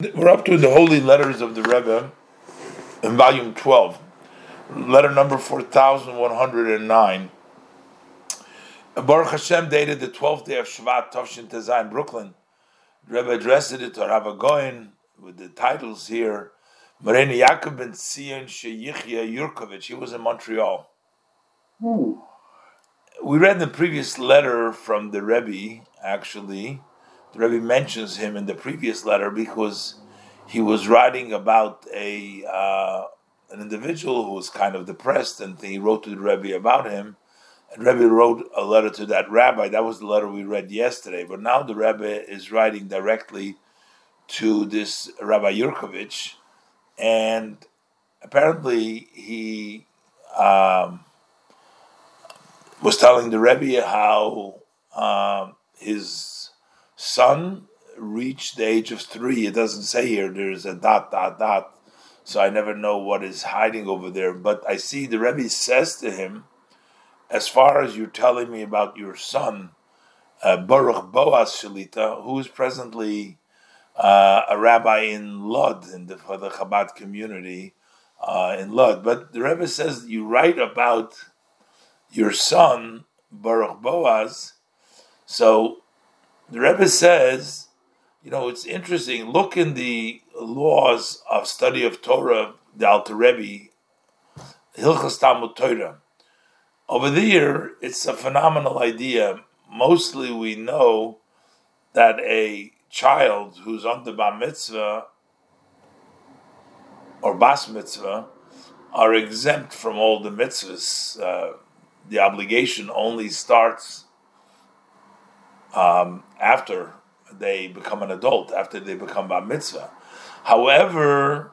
We're up to the Holy Letters of the Rebbe in volume 12, letter number 4109. Baruch Hashem dated the 12th day of Shvat, Tovshin Tezai in Brooklyn. The Rebbe addressed it to Rav Goin with the titles here. Marina Yaakov ben Tzion Sheyichya Yurkovich. He was in Montreal. Ooh. We read the previous letter from the Rebbe, actually, the Rebbe mentions him in the previous letter because he was writing about a uh, an individual who was kind of depressed, and he wrote to the Rebbe about him. And Rebbe wrote a letter to that rabbi. That was the letter we read yesterday. But now the Rebbe is writing directly to this Rabbi Yurkovich, and apparently he um, was telling the Rebbe how um, his son reached the age of three. It doesn't say here, there's a dot, dot, dot. So I never know what is hiding over there. But I see the Rebbe says to him, as far as you're telling me about your son, uh, Baruch Boaz Shalita, who is presently uh, a rabbi in Lod, in the, for the Chabad community uh, in Lod. But the Rebbe says you write about your son, Baruch Boaz. So the Rebbe says, you know, it's interesting. Look in the laws of study of Torah, the Alter Rebbe, Hilchas Talmud Torah. Over there, it's a phenomenal idea. Mostly, we know that a child who's under bar mitzvah or bas mitzvah are exempt from all the mitzvahs. Uh, the obligation only starts um, after they become an adult, after they become bar mitzvah. However,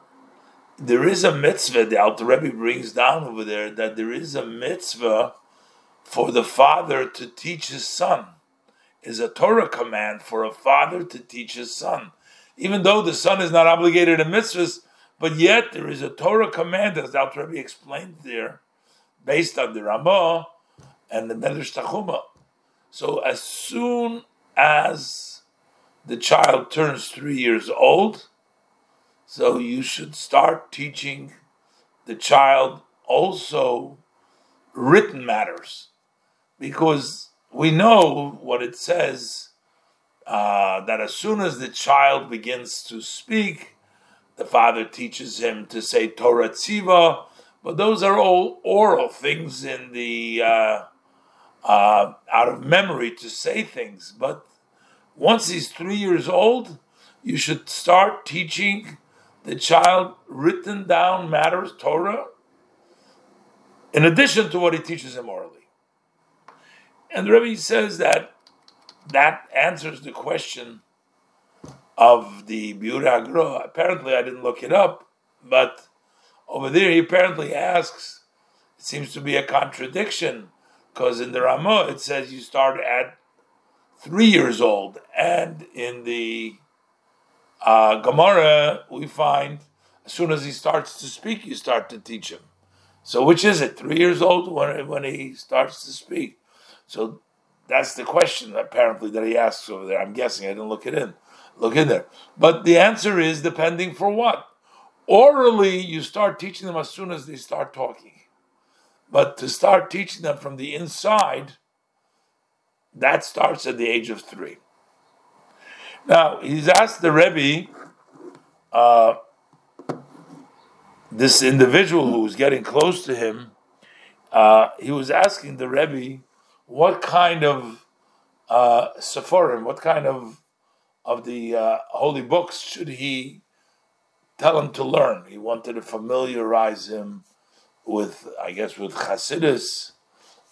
there is a mitzvah, the Alter Rebbe brings down over there, that there is a mitzvah for the father to teach his son. Is a Torah command for a father to teach his son. Even though the son is not obligated in mitzvahs, but yet there is a Torah command, as the Alter Rebbe explained there, based on the Ramah and the Medrash Tanchuma. So as soon as the child turns three years old, so you should start teaching the child also written matters, because we know what it says uh, that as soon as the child begins to speak, the father teaches him to say Torah Tziva, but those are all oral things in the uh, uh, out of memory to say things. But once he's three years old, you should start teaching the child written down matters, Torah, in addition to what he teaches him orally. And the Rebbe says that that answers the question of the Biur HaGra. Apparently, I didn't look it up, but over there he apparently asks, it seems to be a contradiction because in the Ramah it says you start at three years old, and in the uh, Gemara we find as soon as he starts to speak, you start to teach him. So which is it? Three years old when when he starts to speak. So that's the question apparently that he asks over there. I'm guessing I didn't look it in, look in there. But the answer is depending for what. Orally, you start teaching them as soon as they start talking. But to start teaching them from the inside, that starts at the age of three. Now, he's asked the Rebbe, uh, this individual who was getting close to him, uh, he was asking the Rebbe what kind of uh, Sephorim, what kind of of the uh, holy books should he tell him to learn? He wanted to familiarize him with, I guess, with Chasidus,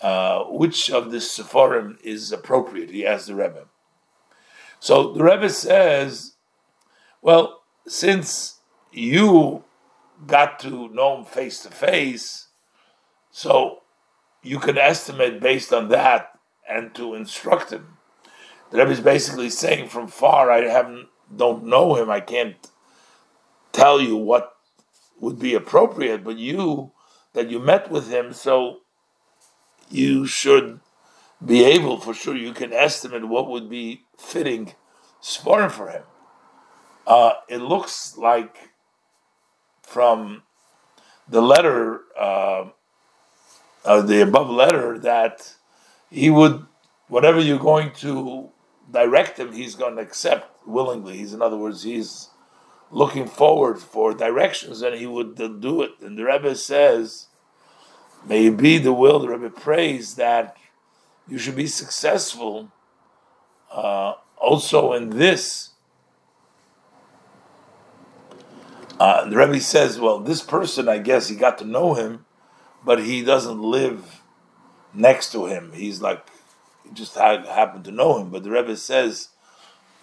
uh, which of the Sephorim is appropriate? He asked the Rebbe. So the Rebbe says, well, since you got to know him face to face, so you can estimate based on that and to instruct him. The Rebbe is basically saying from far, I haven't, don't know him, I can't tell you what would be appropriate, but you that you met with him, so you should be able, for sure, you can estimate what would be fitting sporting for him. Uh, it looks like from the letter, uh, uh, the above letter, that he would, whatever you're going to direct him, he's going to accept willingly. He's, in other words, he's looking forward for directions, and he would do it. And the Rebbe says, "May it be the will." The Rebbe prays that you should be successful uh, also in this. Uh, the Rebbe says, "Well, this person, I guess, he got to know him, but he doesn't live next to him. He's like he just ha- happened to know him." But the Rebbe says,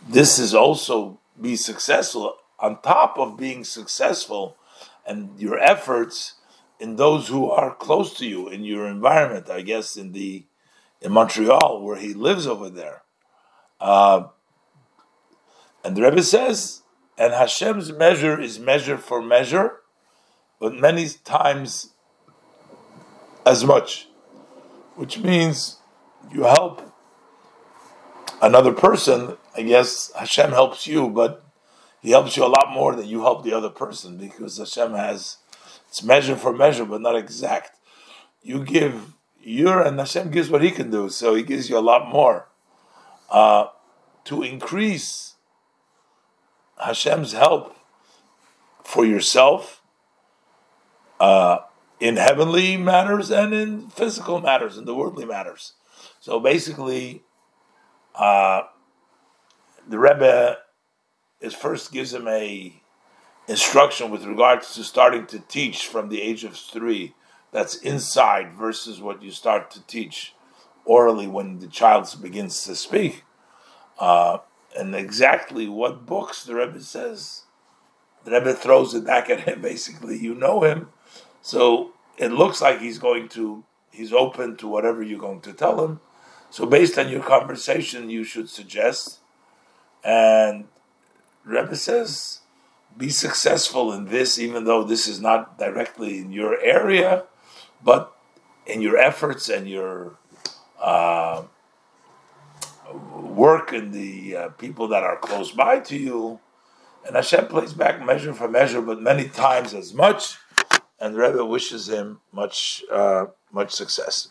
"This is also be successful on top of being successful and your efforts in those who are close to you in your environment. I guess in the in Montreal where he lives over there." Uh, and the Rebbe says, and Hashem's measure is measure for measure, but many times as much, which means you help another person. I guess Hashem helps you, but He helps you a lot more than you help the other person because Hashem has it's measure for measure, but not exact. You give your and Hashem gives what He can do, so He gives you a lot more. Uh, to increase Hashem's help for yourself uh, in heavenly matters and in physical matters, in the worldly matters. So basically, uh, the Rebbe is first gives him a instruction with regards to starting to teach from the age of three. That's inside versus what you start to teach orally when the child begins to speak. Uh, and exactly what books the Rebbe says, the Rebbe throws it back at him. Basically, you know him, so it looks like he's going to, he's open to whatever you're going to tell him. So based on your conversation, you should suggest, and Rebbe says, be successful in this, even though this is not directly in your area, but in your efforts and your. Uh, work in the uh, people that are close by to you. And Hashem plays back measure for measure, but many times as much. And the Rebbe wishes him much, uh, much success.